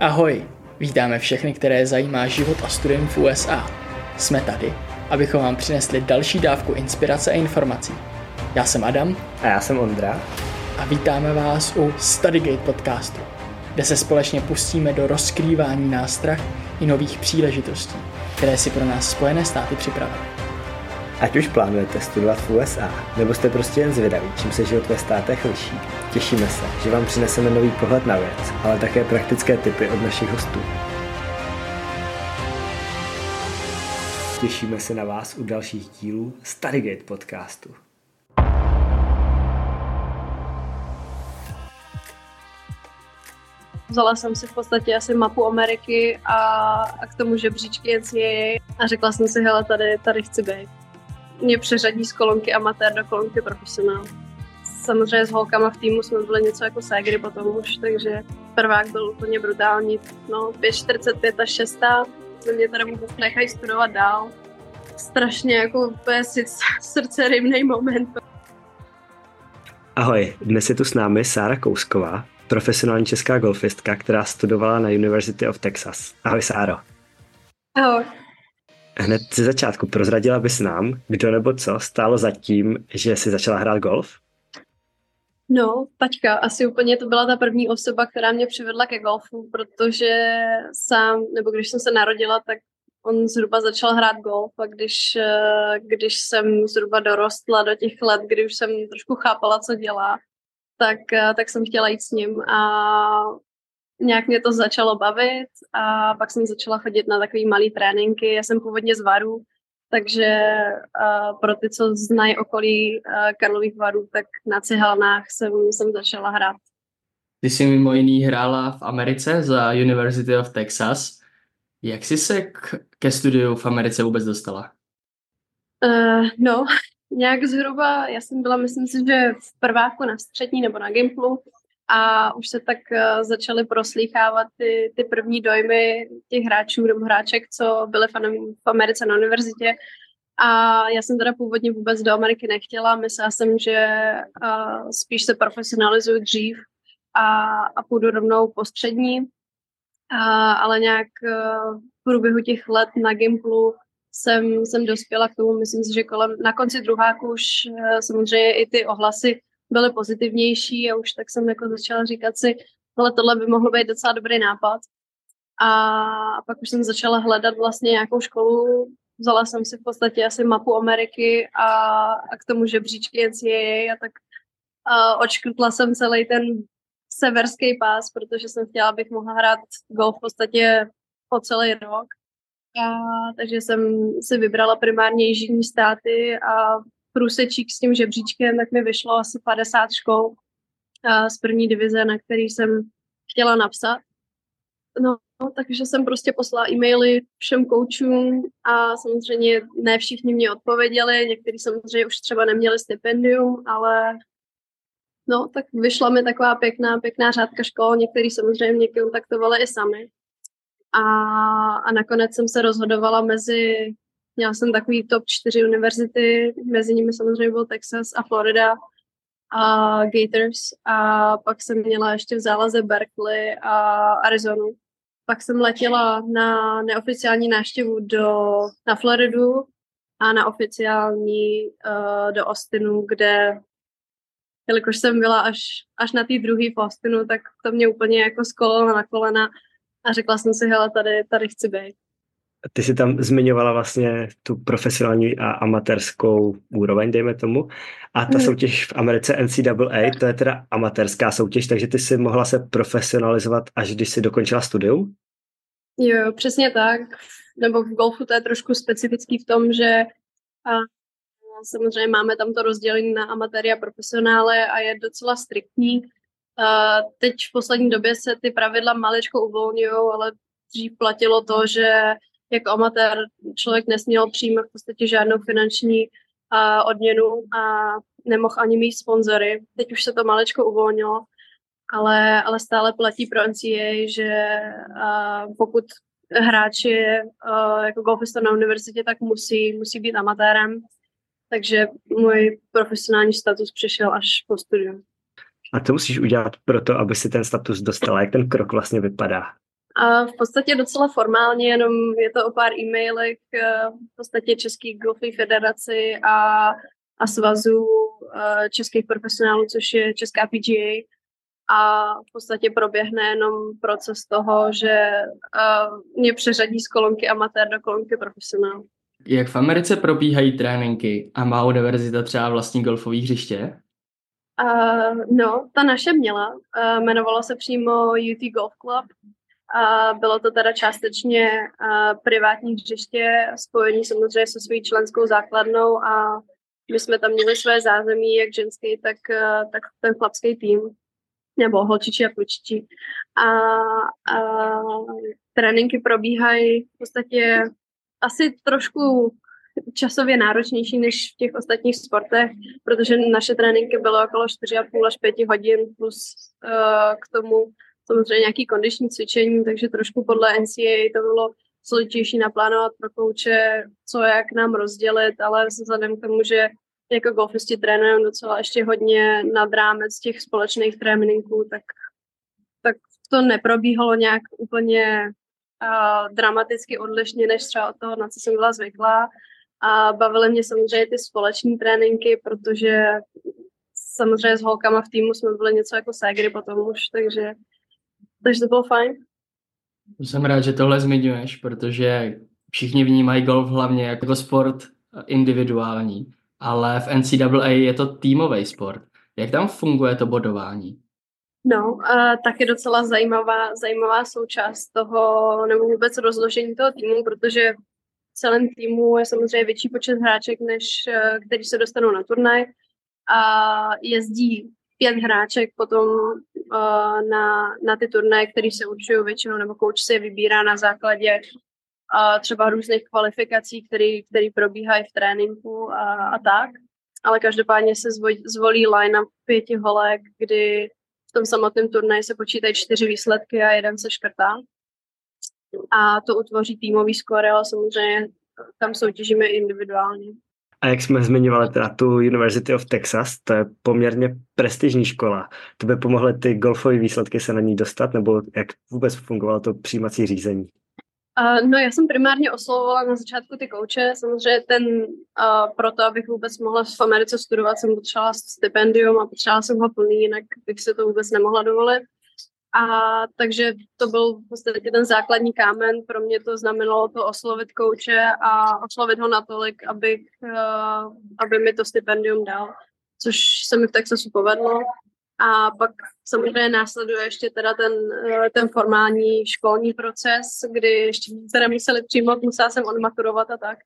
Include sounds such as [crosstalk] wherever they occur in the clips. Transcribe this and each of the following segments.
Ahoj, vítáme všechny, které zajímá život a studium v USA. Jsme tady, abychom vám přinesli další dávku inspirace a informací. Já jsem Adam. A já jsem Ondra. A vítáme vás u Studygate podcastu, kde se společně pustíme do rozkrývání nástrah i nových příležitostí, které si pro nás Spojené státy připravily. Ať už plánujete studovat v USA, nebo jste prostě jen zvědaví, čím se život ve státech liší, těšíme se, že vám přineseme nový pohled na věc, ale také praktické tipy od našich hostů. Těšíme se na vás u dalších dílů Studygate podcastu. Vzala jsem si v podstatě asi mapu Ameriky a, a k tomu žebříčky NCAA a řekla jsem si, hele, tady, tady chci být. Mě přeřadí z kolonky amatér do kolonky profesionál. Samozřejmě s holkama v týmu jsme byli něco jako ségry potom už, takže prvák byl úplně brutální. No, 5.45 a 6. Mě teda vůbec nechají studovat dál. Strašně jako úplně srdce rybný moment. Ahoj, dnes je tu s námi Sára Kousková, profesionální česká golfistka, která studovala na University of Texas. Ahoj Sáro. Ahoj. Hned ze začátku prozradila bys nám, kdo nebo co stálo za tím, že jsi začala hrát golf? No, taťka, asi úplně to byla ta první osoba, která mě přivedla ke golfu, protože sám, nebo když jsem se narodila, tak on zhruba začal hrát golf a když, eh, když jsem zhruba dorostla do těch let, kdy už jsem trošku chápala, co dělá, tak, eh, tak jsem chtěla jít s ním a nějak mě to začalo bavit a pak jsem začala chodit na takové malé tréninky. Já jsem původně z Varu, takže uh, pro ty, co znají okolí uh, Karlových Varů, tak na cihelnách jsem, jsem začala hrát. Ty jsi mimo jiný hrála v Americe za University of Texas. Jak jsi se k, ke studiu v Americe vůbec dostala? Uh, no, [laughs] nějak zhruba, já jsem byla, myslím si, že v prváku na střední nebo na Gimplu a už se tak uh, začaly proslýchávat ty, ty první dojmy těch hráčů nebo hráček, co byly v, Americe na univerzitě. A já jsem teda původně vůbec do Ameriky nechtěla, myslela jsem, že uh, spíš se profesionalizuju dřív a, a půjdu rovnou po střední, ale nějak uh, v průběhu těch let na Gimplu jsem, jsem dospěla k tomu, myslím si, že kolem, na konci druháku už eh, samozřejmě i ty ohlasy byly pozitivnější a už tak jsem jako začala říkat si, ale tohle by mohlo být docela dobrý nápad. A pak už jsem začala hledat vlastně nějakou školu, vzala jsem si v podstatě asi mapu Ameriky a, a k tomu žebříčky NCAA a tak a očkrtla jsem celý ten severský pás, protože jsem chtěla, abych mohla hrát golf v podstatě po celý rok. A, takže jsem si vybrala primárně jižní státy a průsečík s tím žebříčkem, tak mi vyšlo asi 50 škol a, z první divize, na který jsem chtěla napsat. No, takže jsem prostě poslala e-maily všem koučům a samozřejmě ne všichni mě odpověděli, někteří samozřejmě už třeba neměli stipendium, ale no, tak vyšla mi taková pěkná, pěkná řádka škol, někteří samozřejmě mě kontaktovali i sami. A, a nakonec jsem se rozhodovala mezi, měla jsem takový top čtyři univerzity, mezi nimi samozřejmě byl Texas a Florida a Gators a pak jsem měla ještě v zálaze Berkeley a Arizonu. Pak jsem letěla na neoficiální náštěvu do, na Floridu a na oficiální uh, do Austinu, kde jelikož jsem byla až, až na té druhé v Austinu, tak to mě úplně jako skolilo na kolena a řekla jsem si, hele, tady, tady chci být. Ty jsi tam zmiňovala vlastně tu profesionální a amatérskou úroveň, dejme tomu. A ta hmm. soutěž v Americe NCAA, to je teda amatérská soutěž, takže ty jsi mohla se profesionalizovat, až když jsi dokončila studium? Jo, přesně tak. Nebo v golfu to je trošku specifický v tom, že a, samozřejmě máme tam to rozdělení na amatéry a profesionále a je docela striktní. Uh, teď v poslední době se ty pravidla maličko uvolňují, ale dřív platilo to, že jako amatér člověk nesměl přijímat v podstatě žádnou finanční uh, odměnu a nemohl ani mít sponzory. Teď už se to maličko uvolnilo, ale, ale stále platí pro NCAA, že uh, pokud hráč je uh, jako golfista na univerzitě, tak musí, musí být amatérem. Takže můj profesionální status přišel až po studiu. A co musíš udělat pro to, aby si ten status dostala? Jak ten krok vlastně vypadá? A v podstatě docela formálně, jenom je to o pár e-mailech eh, v podstatě České golfové federaci a, a svazu eh, českých profesionálů, což je Česká PGA. A v podstatě proběhne jenom proces toho, že eh, mě přeřadí z kolonky amatér do kolonky profesionál. Jak v Americe probíhají tréninky a má univerzita třeba vlastní golfové hřiště? Uh, no, ta naše měla. Uh, jmenovalo se přímo UT Golf Club bylo to teda částečně privátní hřiště, spojení samozřejmě se svou členskou základnou a my jsme tam měli své zázemí, jak ženský, tak, tak ten chlapský tým, nebo holčičí a klučičí. A, a tréninky probíhají v podstatě asi trošku časově náročnější než v těch ostatních sportech, protože naše tréninky bylo okolo 4,5 až 5 hodin plus uh, k tomu samozřejmě nějaký kondiční cvičení, takže trošku podle NCAA to bylo složitější naplánovat pro kouče, co jak nám rozdělit, ale vzhledem k tomu, že jako golfisti trénujeme docela ještě hodně nad rámec těch společných tréninků, tak, tak to neprobíhalo nějak úplně uh, dramaticky odlišně než třeba od toho, na co jsem byla zvyklá. A bavily mě samozřejmě ty společní tréninky, protože samozřejmě s holkama v týmu jsme byli něco jako ségry potom už, takže, takže to bylo fajn. Jsem rád, že tohle zmiňuješ, protože všichni vnímají golf hlavně jako sport individuální, ale v NCAA je to týmový sport. Jak tam funguje to bodování? No, a tak je docela zajímavá, zajímavá součást toho, nebo vůbec rozložení toho týmu, protože v celém týmu je samozřejmě větší počet hráček, než eh, který se dostanou na turnaj a jezdí pět hráček potom uh, na, na ty turnaje, které se určují většinou, nebo kouč se vybírá na základě uh, třeba různých kvalifikací, které probíhají v tréninku a, a tak. Ale každopádně se zvolí, zvolí line-up pěti holek, kdy v tom samotném turnaji se počítají čtyři výsledky a jeden se škrtá. A to utvoří týmový skóre, ale samozřejmě tam soutěžíme individuálně. A jak jsme zmiňovali teda tu University of Texas, to je poměrně prestižní škola. To by pomohly ty golfové výsledky se na ní dostat, nebo jak vůbec fungovalo to přijímací řízení? Uh, no já jsem primárně oslovovala na začátku ty kouče. Samozřejmě ten, uh, proto abych vůbec mohla v Americe studovat, jsem potřebovala stipendium a potřebovala jsem ho plný, jinak bych se to vůbec nemohla dovolit. A takže to byl v podstatě ten základní kámen. Pro mě to znamenalo to oslovit kouče a oslovit ho natolik, abych, uh, aby mi to stipendium dal, což se mi v Texasu povedlo. A pak samozřejmě následuje ještě teda ten, eh, ten formální školní proces, kdy ještě teda museli přijmout, musela jsem odmaturovat a tak.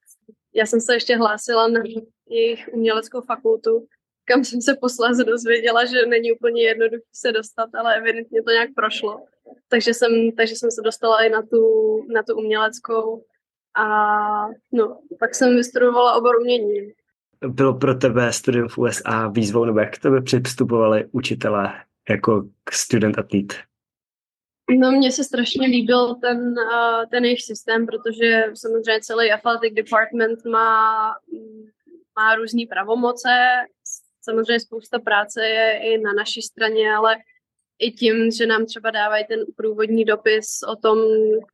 Já jsem se ještě hlásila na jejich uměleckou fakultu, kam jsem se posléze dozvěděla, že není úplně jednoduché se dostat, ale evidentně to nějak prošlo. Takže jsem, takže jsem se dostala i na tu, na tu uměleckou a no, pak jsem vystudovala obor umění. Bylo pro tebe studium v USA výzvou, nebo jak k tebe přistupovali učitelé jako student athlete? No, mně se strašně líbil ten, uh, ten jejich systém, protože samozřejmě celý athletic department má, má různé pravomoce, Samozřejmě spousta práce je i na naší straně, ale i tím, že nám třeba dávají ten průvodní dopis o tom,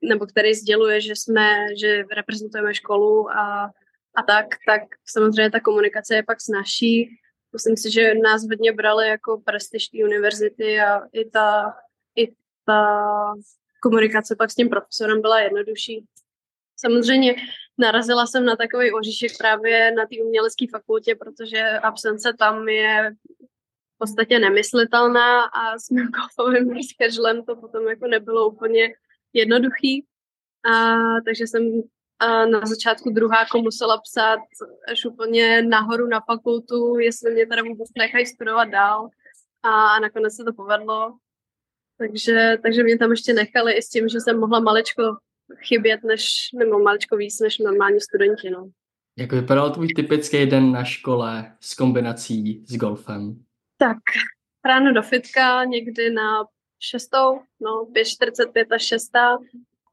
nebo který sděluje, že jsme, že reprezentujeme školu a, a tak, tak samozřejmě ta komunikace je pak snažší. Myslím si, že nás hodně brali jako prestižní univerzity a i ta, i ta komunikace pak s tím profesorem byla jednodušší. Samozřejmě narazila jsem na takový oříšek právě na té umělecké fakultě, protože absence tam je v podstatě nemyslitelná a s mým golfovým schedulem to potom jako nebylo úplně jednoduchý. A, takže jsem a na začátku druháku musela psát až úplně nahoru na fakultu, jestli mě teda vůbec nechají studovat dál. A, a nakonec se to povedlo. Takže, takže mě tam ještě nechali i s tím, že jsem mohla maličko chybět, než, nebo maličko víc než normální studenti. No. Jak vypadal tvůj typický den na škole s kombinací s golfem? Tak, ráno do fitka, někdy na šestou, no 5.45 až šestá.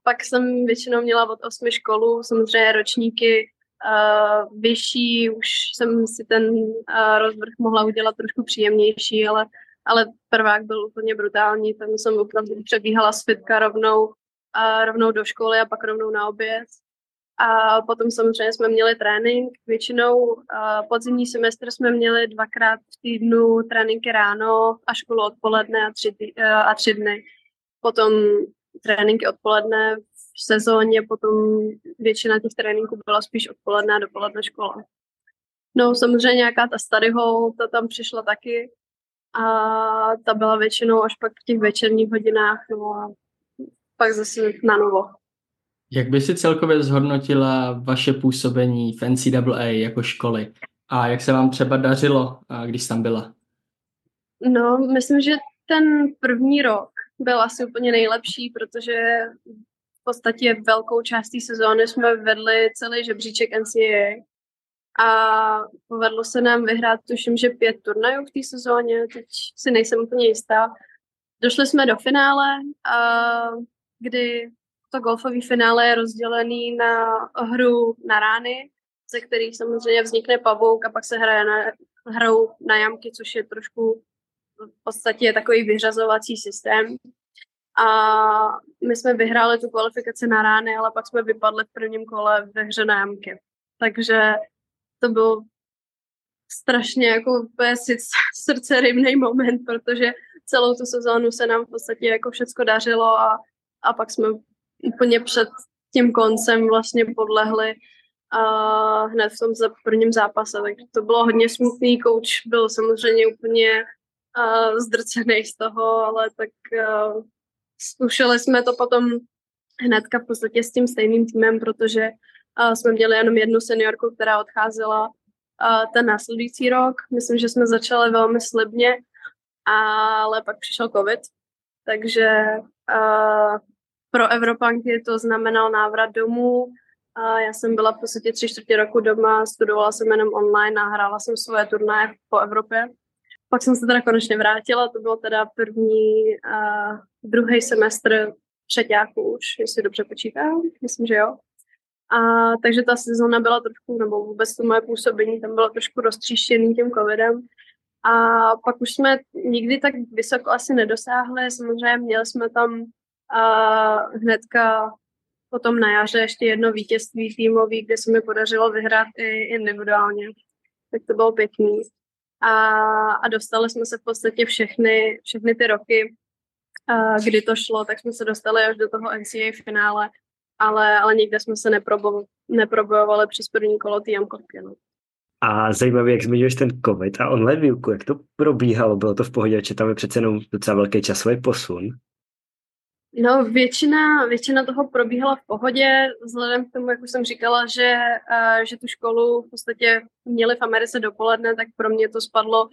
Pak jsem většinou měla od osmi školu, samozřejmě ročníky uh, vyšší, už jsem si ten uh, rozvrh mohla udělat trošku příjemnější, ale, ale prvák byl úplně brutální, tam jsem opravdu přebíhala z fitka rovnou a rovnou do školy a pak rovnou na oběd. A potom samozřejmě jsme měli trénink. Většinou podzimní semestr jsme měli dvakrát v týdnu tréninky ráno a školu odpoledne a tři, tý, a tři dny. Potom tréninky odpoledne v sezóně, potom většina těch tréninků byla spíš odpoledne a dopoledne škola. No samozřejmě nějaká ta study hall, ta tam přišla taky a ta byla většinou až pak v těch večerních hodinách, no a pak zase na novo. Jak by si celkově zhodnotila vaše působení v NCAA jako školy? A jak se vám třeba dařilo, když tam byla? No, myslím, že ten první rok byl asi úplně nejlepší, protože v podstatě velkou část té sezóny jsme vedli celý žebříček NCAA a povedlo se nám vyhrát, tuším, že pět turnajů v té sezóně, teď si nejsem úplně jistá. Došli jsme do finále, a kdy to golfové finále je rozdělený na hru na rány, ze kterých samozřejmě vznikne pavouk a pak se hraje na, hrou na jamky, což je trošku v podstatě takový vyřazovací systém. A my jsme vyhráli tu kvalifikaci na rány, ale pak jsme vypadli v prvním kole ve hře na jamky. Takže to byl strašně jako [laughs] srdce rybný moment, protože celou tu sezónu se nám v podstatě jako všecko dařilo a, a pak jsme úplně před tím koncem vlastně podlehli a hned v tom prvním zápase, takže to bylo hodně smutný, kouč byl samozřejmě úplně uh, zdrcený z toho, ale tak uh, zkoušeli jsme to potom hnedka v podstatě s tím stejným týmem, protože uh, jsme měli jenom jednu seniorku, která odcházela uh, ten následující rok. Myslím, že jsme začali velmi slibně, ale pak přišel covid, takže pro Evropanky to znamenal návrat domů. A já jsem byla v podstatě tři čtvrtě roku doma, studovala jsem jenom online a hrála jsem svoje turnaje po Evropě. Pak jsem se teda konečně vrátila, to byl teda první, uh, druhý semestr třetíku už, jestli dobře počítám, myslím, že jo. A takže ta sezóna byla trošku, nebo vůbec to moje působení tam bylo trošku roztříštěný tím covidem. A pak už jsme nikdy tak vysoko asi nedosáhli, samozřejmě měli jsme tam a hnedka potom na jaře ještě jedno vítězství týmový, kde se mi podařilo vyhrát i individuálně. Tak to bylo pěkný. A, a dostali jsme se v podstatě všechny, všechny ty roky, a kdy to šlo, tak jsme se dostali až do toho NCAA finále, ale, ale nikde jsme se neprobo, neprobojovali přes první kolo tý no. A zajímavé, jak zmiňuješ ten COVID a online výuku, jak to probíhalo? Bylo to v pohodě, že tam je přece jenom docela velký časový posun? No, většina, většina toho probíhala v pohodě, vzhledem k tomu, jak už jsem říkala, že, uh, že tu školu v podstatě měli v Americe dopoledne, tak pro mě to spadlo uh,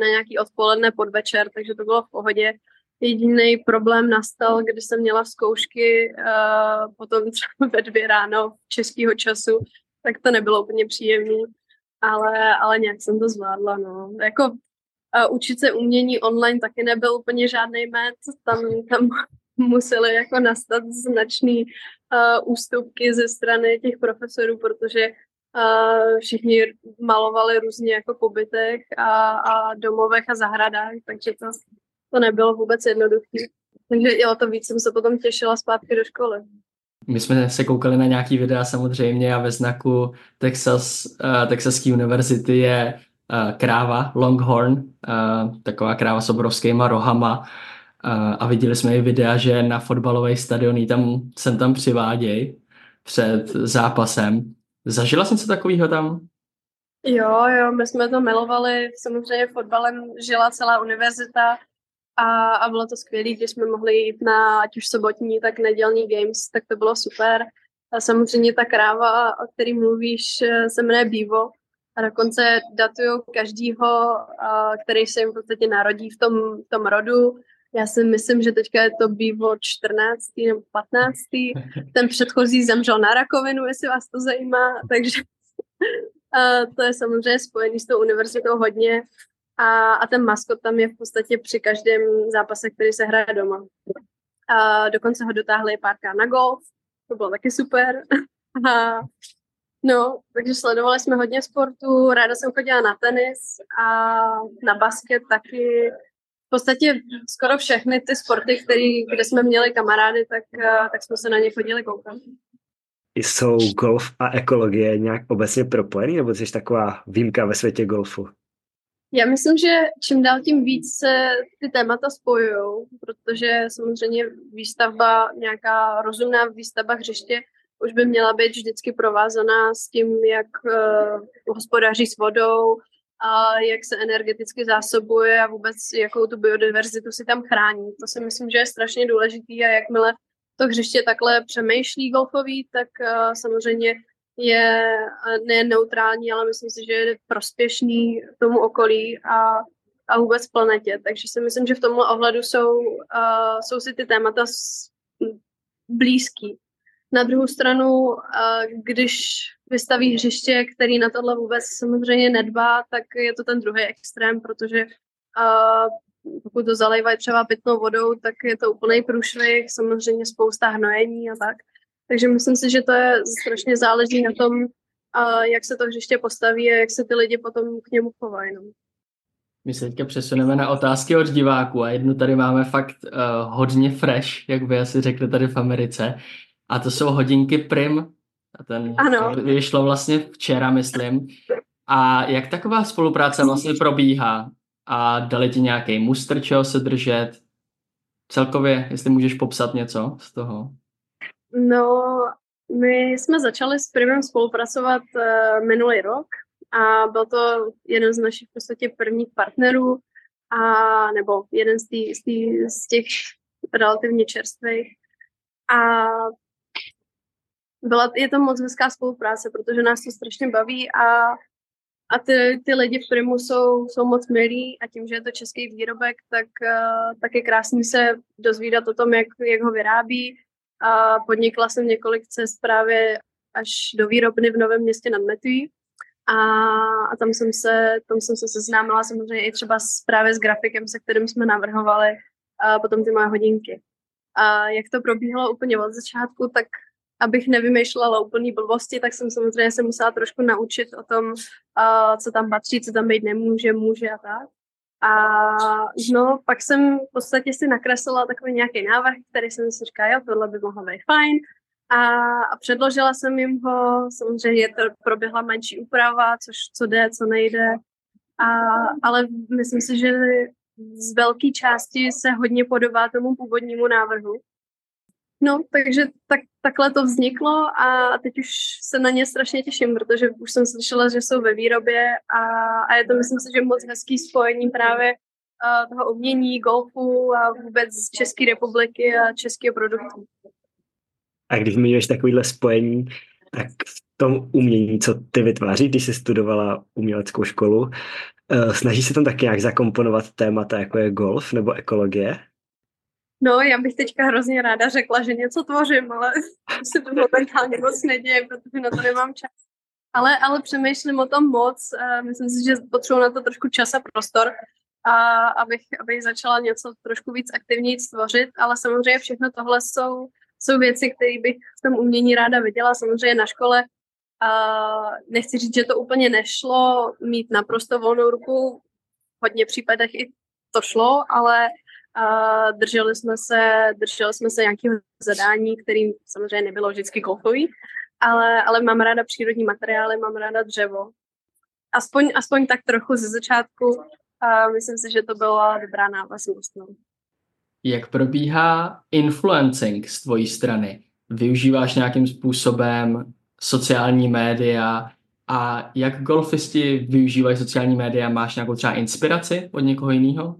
na nějaký odpoledne podvečer, takže to bylo v pohodě. Jediný problém nastal, když jsem měla zkoušky uh, potom třeba [laughs] ve dvě ráno českého času, tak to nebylo úplně příjemné, ale, ale nějak jsem to zvládla. No. Jako uh, učit se umění online taky nebyl úplně žádný met, tam, tam [laughs] musely jako nastat značný uh, ústupky ze strany těch profesorů, protože uh, všichni malovali různě jako po bytech a, a domovech a zahradách, takže to, to nebylo vůbec jednoduché. Takže jo, to víc jsem se potom těšila zpátky do školy. My jsme se koukali na nějaký videa samozřejmě a ve znaku Texas, uh, Texaské univerzity je uh, kráva Longhorn, uh, taková kráva s obrovskýma rohama a viděli jsme i videa, že na fotbalové stadiony tam, sem tam přivádějí před zápasem. Zažila jsem se takového tam? Jo, jo, my jsme to milovali, samozřejmě fotbalem žila celá univerzita a, a bylo to skvělé, když jsme mohli jít na ať už sobotní, tak nedělní games, tak to bylo super. A samozřejmě ta kráva, o který mluvíš, se jmenuje Bivo a dokonce datují každýho, který se jim v podstatě narodí v tom, v tom rodu já si myslím, že teďka je to bývo 14. nebo 15. Ten předchozí zemřel na rakovinu, jestli vás to zajímá, takže a [laughs] to je samozřejmě spojený s tou univerzitou hodně. A, a ten maskot tam je v podstatě při každém zápase, který se hraje doma. A dokonce ho dotáhli párkrát na golf, to bylo taky super. [laughs] A, no, takže sledovali jsme hodně sportu, ráda jsem chodila na tenis a na basket taky, podstatě skoro všechny ty sporty, který, kde jsme měli kamarády, tak, uh, tak jsme se na ně chodili koukat. Jsou golf a ekologie nějak obecně propojený, nebo jsi taková výjimka ve světě golfu? Já myslím, že čím dál tím víc se ty témata spojují, protože samozřejmě výstavba, nějaká rozumná výstavba hřiště už by měla být vždycky provázaná s tím, jak uh, hospodaří s vodou, a jak se energeticky zásobuje a vůbec jakou tu biodiverzitu si tam chrání. To si myslím, že je strašně důležitý a jakmile to hřiště takhle přemýšlí golfový, tak uh, samozřejmě je ne neutrální, ale myslím si, že je prospěšný tomu okolí a, a vůbec planetě. Takže si myslím, že v tomhle ohledu jsou, uh, jsou si ty témata blízký. Na druhou stranu, uh, když vystaví hřiště, který na tohle vůbec samozřejmě nedbá, tak je to ten druhý extrém, protože uh, pokud to zalejvají třeba pitnou vodou, tak je to úplný průšvih, samozřejmě spousta hnojení a tak. Takže myslím si, že to je strašně záleží na tom, jak se to hřiště postaví a jak se ty lidi potom k němu chovají. No. My se teďka přesuneme na otázky od diváků a jednu tady máme fakt uh, hodně fresh, jak by asi řekli tady v Americe. A to jsou hodinky Prim. A ten ano. vyšlo vlastně včera, myslím. A jak taková spolupráce vlastně probíhá? A dali ti nějaký mustr, čeho se držet? Celkově, jestli můžeš popsat něco z toho? No, my jsme začali s Primem spolupracovat uh, minulý rok a byl to jeden z našich v podstatě prvních partnerů a nebo jeden z, tý, z, tý, z těch relativně čerstvých. A byla, je to moc hezká spolupráce, protože nás to strašně baví a, a ty, ty lidi v Primu jsou, jsou moc milí a tím, že je to český výrobek, tak, uh, tak je krásný se dozvídat o tom, jak, jak ho vyrábí. A podnikla jsem několik cest právě až do výrobny v Novém městě nad Metují. A, a tam, jsem se, tam jsem se seznámila samozřejmě i třeba s, právě s grafikem, se kterým jsme navrhovali a potom ty moje hodinky. A jak to probíhalo úplně od začátku, tak abych nevymýšlela úplný blbosti, tak jsem samozřejmě se musela trošku naučit o tom, co tam patří, co tam být nemůže, může a tak. A no, pak jsem v podstatě si nakreslila takový nějaký návrh, který jsem si říkala, jo, tohle by mohlo být fajn. A, a předložila jsem jim ho, samozřejmě to proběhla menší úprava, což co jde, co nejde. A, ale myslím si, že z velké části se hodně podobá tomu původnímu návrhu. No, takže tak, takhle to vzniklo a teď už se na ně strašně těším, protože už jsem slyšela, že jsou ve výrobě a, a je to, myslím si, že moc hezký spojení právě uh, toho umění, golfu a vůbec z České republiky a českého produktu. A když zmiňuješ takovýhle spojení, tak v tom umění, co ty vytváří, když jsi studovala uměleckou školu, snaží se tam taky nějak zakomponovat témata, jako je golf nebo ekologie? No, já bych teďka hrozně ráda řekla, že něco tvořím, ale [laughs] se to momentálně moc neděje, protože na to nemám čas. Ale, ale přemýšlím o tom moc. Myslím si, že potřebuji na to trošku čas a prostor, a abych, abych začala něco trošku víc aktivněji stvořit, ale samozřejmě všechno tohle jsou, jsou věci, které bych v tom umění ráda viděla. Samozřejmě na škole a nechci říct, že to úplně nešlo mít naprosto volnou ruku. V hodně případech i to šlo, ale a drželi jsme se, drželi jsme se nějakého zadání, kterým samozřejmě nebylo vždycky golfový, ale, ale mám ráda přírodní materiály, mám ráda dřevo. Aspoň, aspoň tak trochu ze začátku a myslím si, že to byla dobrá návaznost. No. Jak probíhá influencing z tvojí strany? Využíváš nějakým způsobem sociální média a jak golfisti využívají sociální média? Máš nějakou třeba inspiraci od někoho jiného?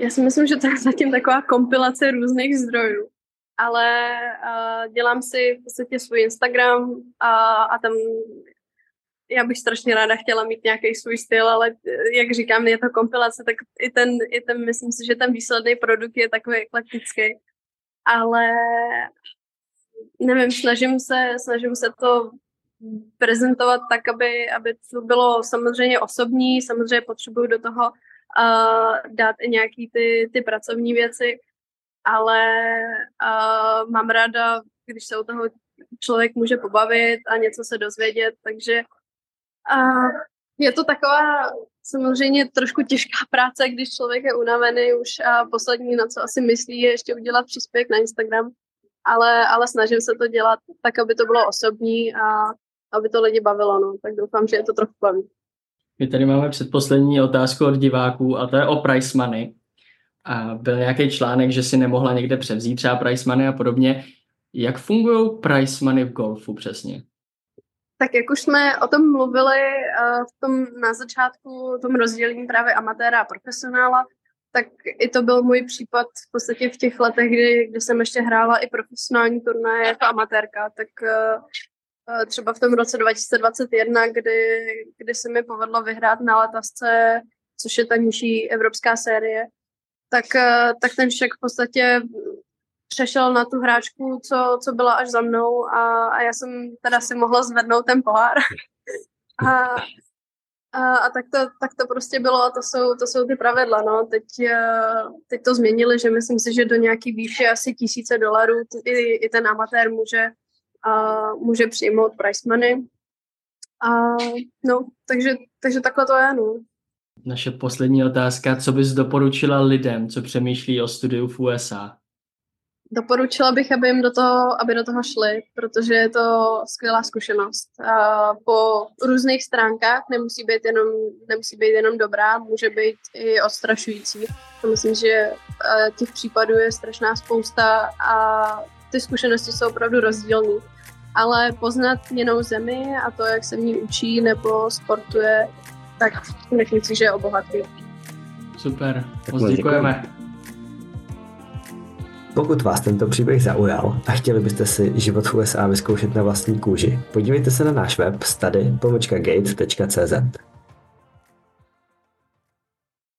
Já si myslím, že to je zatím taková kompilace různých zdrojů, ale uh, dělám si v podstatě svůj Instagram a, a tam já bych strašně ráda chtěla mít nějaký svůj styl, ale eh, jak říkám, je to kompilace, tak i ten, i ten myslím si, že ten výsledný produkt je takový eklektický. Ale nevím, snažím se, snažím se to prezentovat tak, aby, aby to bylo samozřejmě osobní, samozřejmě potřebuju do toho uh, dát i nějaký ty, ty pracovní věci, ale uh, mám ráda, když se o toho člověk může pobavit a něco se dozvědět, takže uh, je to taková samozřejmě trošku těžká práce, když člověk je unavený už a poslední, na co asi myslí, je ještě udělat příspěvek na Instagram, ale, ale snažím se to dělat tak, aby to bylo osobní a aby to lidi bavilo, no. tak doufám, že je to trochu baví. My tady máme předposlední otázku od diváků a to je o price money. A byl nějaký článek, že si nemohla někde převzít třeba price money a podobně. Jak fungují price money v golfu přesně? Tak jak už jsme o tom mluvili uh, v tom na začátku, tom rozdělení právě amatéra a profesionála, tak i to byl můj případ v podstatě v těch letech, kdy, kdy jsem ještě hrála i profesionální turnaje jako amatérka, tak uh, třeba v tom roce 2021, kdy, kdy se mi povedlo vyhrát na letasce, což je ta nižší evropská série, tak, uh, tak ten šek v podstatě přešel na tu hráčku, co, co byla až za mnou a, a já jsem teda si mohla zvednout ten pohár. [laughs] a, a, a tak, to, tak to prostě bylo, to jsou, to jsou ty pravidla, no. Teď, eh, teď to změnili, že myslím si, že do nějaký výše asi tisíce dolarů i, i ten amatér může, a, může přijmout price money. A, no, takže, takže takhle to je, no. Naše poslední otázka, co bys doporučila lidem, co přemýšlí o studiu v USA? Doporučila bych, aby jim do toho, aby do toho šli, protože je to skvělá zkušenost. A po různých stránkách nemusí být jenom, nemusí být jenom dobrá, může být i odstrašující. To myslím, že eh, těch případů je strašná spousta a ty zkušenosti jsou opravdu rozdílné. Ale poznat jinou zemi a to, jak se v ní učí nebo sportuje, tak myslím si, že je obohatý. Super, moc děkujeme. Pokud vás tento příběh zaujal a chtěli byste si život v USA vyzkoušet na vlastní kůži, podívejte se na náš web study.gate.cz.